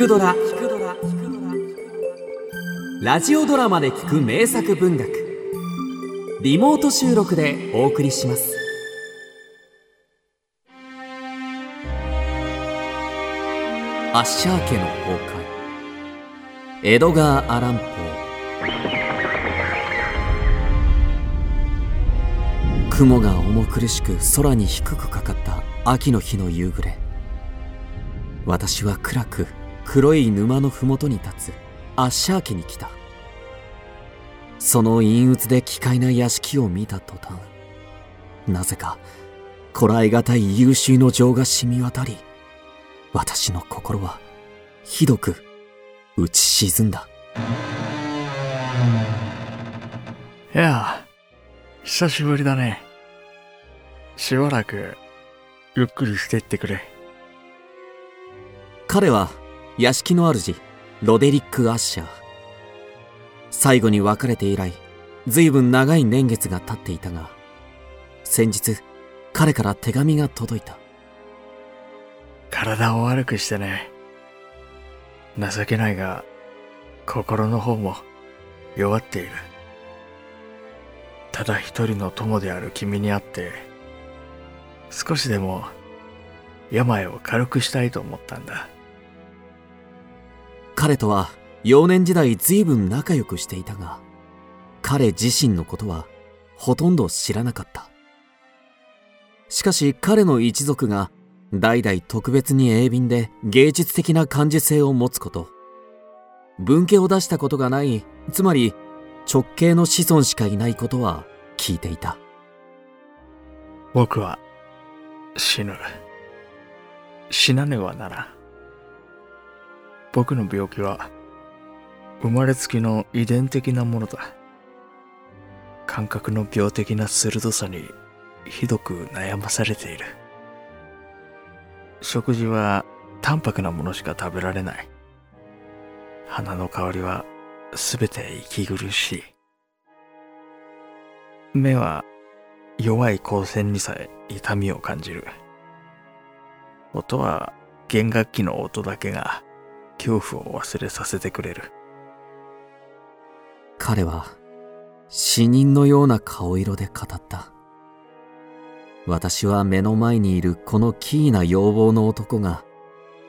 くドラ」ラジオドラマで聞く名作文学。リモート収録でお送りします。アッシャー家の崩壊。エドガー・アランポー雲が重苦しく空に低くかかった秋の日の夕暮れ。私は暗く黒い沼の麓に立つアッシャー家に来た。その陰鬱で奇怪な屋敷を見た途端なぜかこらえがたい優秀の情が染み渡り私の心はひどく打ち沈んだ。いや久しぶりだね。しばらくゆっくりしていってくれ。彼は屋敷の主ロデリック・アッシャー。最後に別れて以来随分長い年月が経っていたが先日彼から手紙が届いた。体を悪くしてね情けないが心の方も弱っている。ただ一人の友である君に会って少しでも病を軽くしたいと思ったんだ。彼とは幼年時代随分仲良くしていたが彼自身のことはほとんど知らなかった。しかし彼の一族が代々特別に鋭敏で芸術的な感受性を持つこと。文家を出したことがないつまり直系の子孫しかいないことは聞いていた。僕は死ぬ。死なねばならん。僕の病気は生まれつきの遺伝的なものだ。感覚の病的な鋭さにひどく悩まされている。食事は淡白なものしか食べられない。花の香りはすべて息苦しい。目は弱い光線にさえ痛みを感じる。音は弦楽器の音だけが恐怖を忘れさせてくれる。彼は死人のような顔色で語った。私は目の前にいるこのキーな要望の男が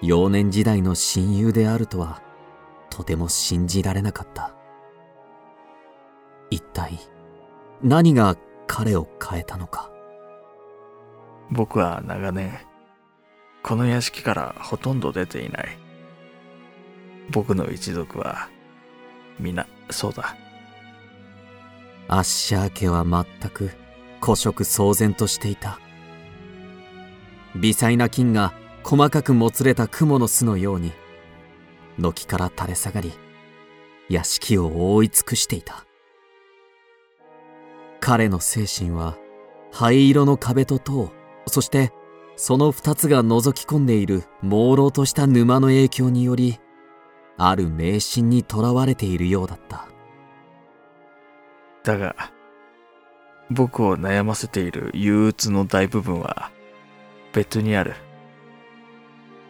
幼年時代の親友であるとはとても信じられなかった。一体何が彼を変えたのか。僕は長年この屋敷からほとんど出ていない僕の一族は皆そうだ。アッシャー家は全く古色騒然としていた。微細な菌が細かくもつれた雲の巣のように軒から垂れ下がり屋敷を覆い尽くしていた。彼の精神は灰色の壁と塔そしてその二つが覗き込んでいる朦朧とした沼の影響によりある迷信にとらわれているようだった。だが僕を悩ませている憂鬱の大部分は別にある。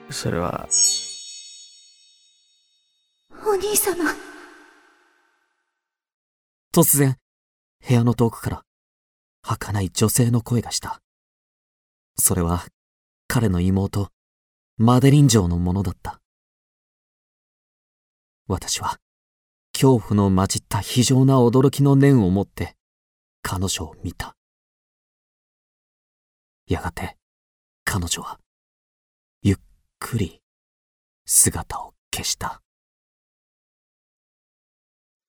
それはお兄様。突然部屋の遠くから儚い女性の声がした。それは彼の妹マデリン城のものだった私は恐怖の混じった非常な驚きの念を持って彼女を見た。やがて彼女はゆっくり姿を消した。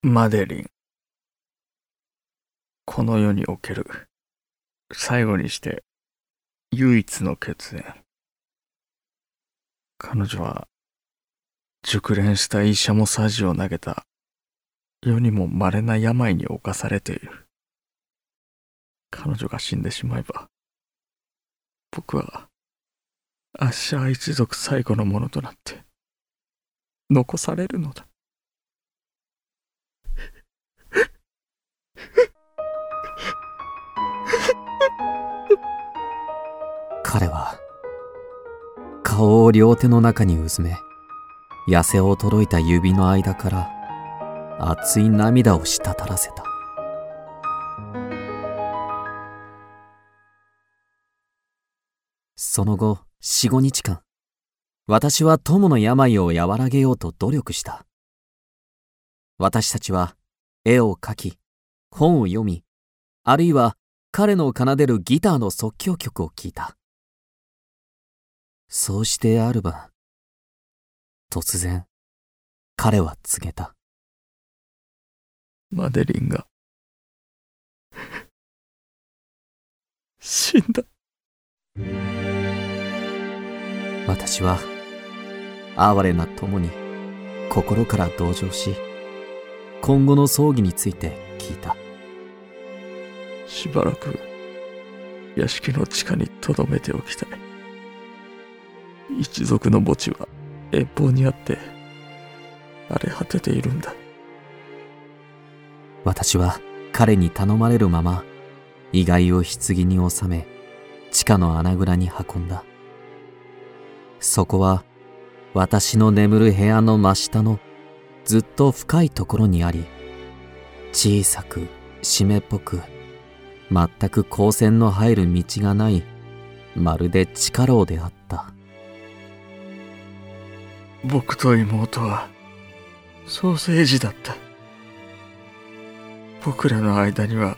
マデリン。この世における最後にして唯一の血縁。彼女は熟練した医者もサジを投げた世にも稀な病に侵されている。彼女が死んでしまえば、僕は、アッシャー一族最後のものとなって、残されるのだ。彼は、顔を両手の中にうずめ、痩せ衰えた指の間から熱い涙を滴らせた。その後四五日間私は友の病を和らげようと努力した。私たちは絵を描き本を読みあるいは彼の奏でるギターの即興曲を聴いた。そうしてある晩突然彼は告げた。マデリンが。死んだ。私は哀れな友に心から同情し今後の葬儀について聞いた。しばらく屋敷の地下に留めておきたい。一族の墓地は遠方にあって荒れ果てているんだ。私は彼に頼まれるまま遺骸を棺に収め地下の穴蔵に運んだ。そこは私の眠る部屋の真下のずっと深いところにあり小さく湿っぽく全く光線の入る道がないまるで地下牢であった。僕と妹はソーセージだった。僕らの間には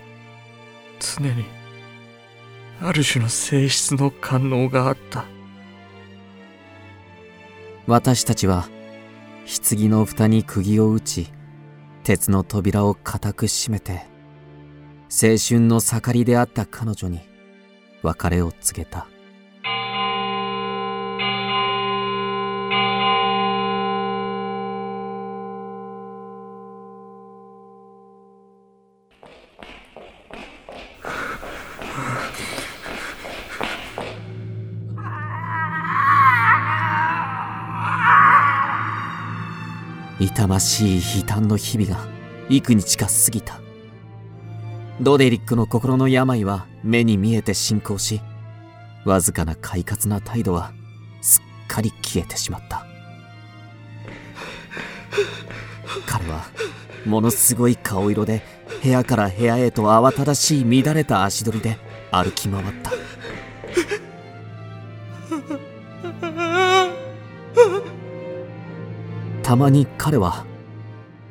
常にある種の性質の感能があった。私たちは棺の蓋に釘を打ち鉄の扉を固く閉めて青春の盛りであった彼女に別れを告げた。痛ましい悲嘆の日々が幾日か過ぎた。ロデリックの心の病は目に見えて進行しわずかな快活な態度はすっかり消えてしまった。彼はものすごい顔色で部屋から部屋へと慌ただしい乱れた足取りで歩き回った。たまに彼は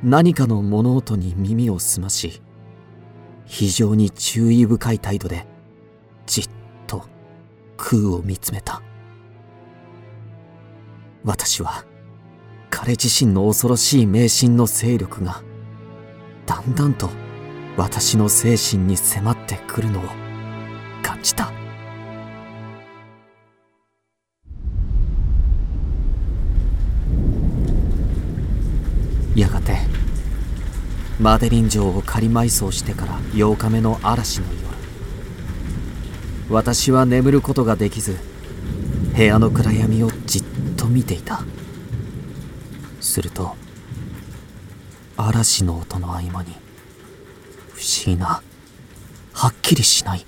何かの物音に耳を澄まし非常に注意深い態度でじっと空を見つめた。私は彼自身の恐ろしい迷信の勢力がだんだんと私の精神に迫ってくるのを感じた。やがてマデリン城を仮埋葬してから8日目の嵐の夜私は眠ることができず部屋の暗闇をじっと見ていた。すると嵐の音の合間に不思議なはっきりしない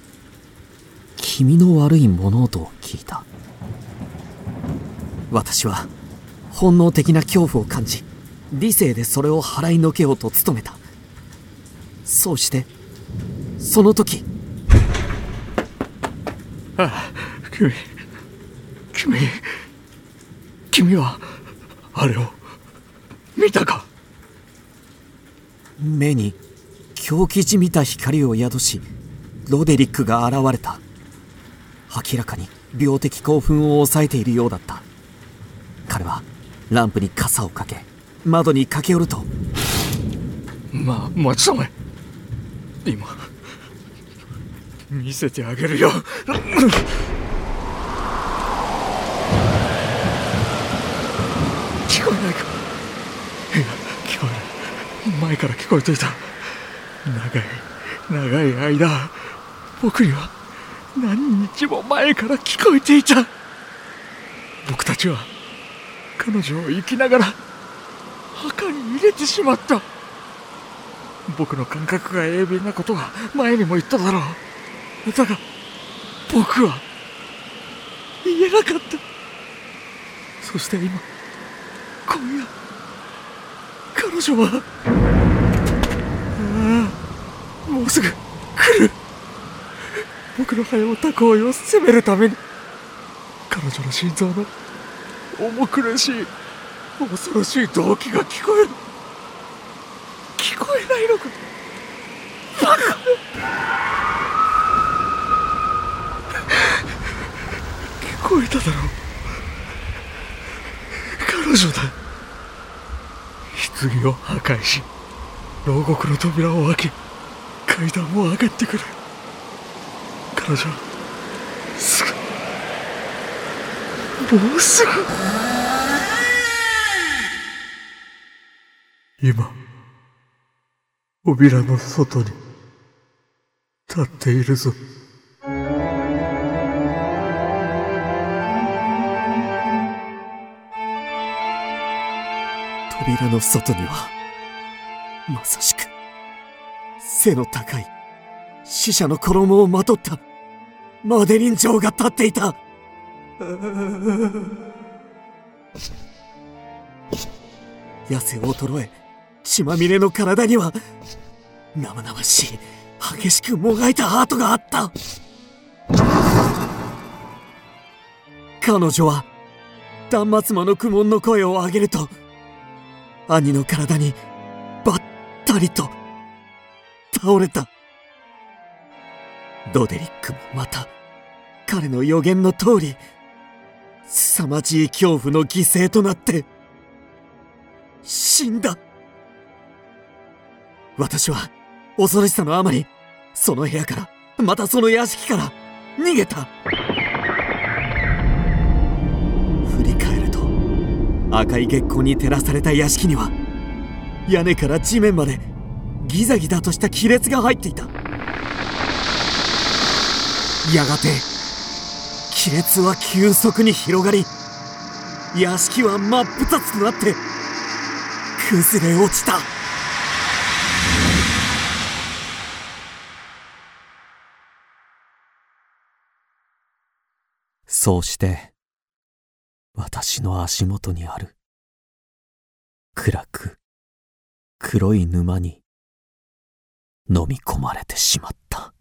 気味の悪い物音を聞いた。私は本能的な恐怖を感じ理性でそれを払いのけようと努めた。そうしてその時ああ君君君はあれを見たか？目に狂気じみた光を宿しロデリックが現れた。明らかに病的興奮を抑えているようだった。彼はランプに傘をかけ窓に駆け寄ると。まあ待ちたまえ今見せてあげるよ。聞こえないか？いや聞こえる前から聞こえていた。長い長い間僕には何日も前から聞こえていた。僕たちは彼女を生きながら墓に入れてしまった。僕の感覚が鋭敏なことは前にも言っただろう。だが僕は言えなかった。そして今今夜彼女はああもうすぐ来る。僕の早った行為を責めるために彼女の心臓の重苦しい恐ろしい動機が聞こえる。聞こえないのか。バカ。聞こえただろう。彼女だ。棺を破壊し牢獄の扉を開け階段を上がってくる彼女はすぐもうすぐ。今扉の外に立っているぞ扉の外には、まさしく、背の高い、死者の衣をまとった、マデリン城が立っていた。痩せ衰え、血まみれの体には、生々しい、激しくもがいたハートがあった。彼女は、断末魔の苦悶の声を上げると、兄の体にばったりと倒れた。ドデリックもまた彼の予言の通り凄まじい恐怖の犠牲となって死んだ。私は恐ろしさのあまりその部屋からまたその屋敷から逃げた。振り返ると赤い月光に照らされた屋敷には屋根から地面までギザギザとした亀裂が入っていたやがて亀裂は急速に広がり屋敷は真っ二つとなって崩れ落ちたそうして私の足元にある暗く黒い沼に飲み込まれてしまった。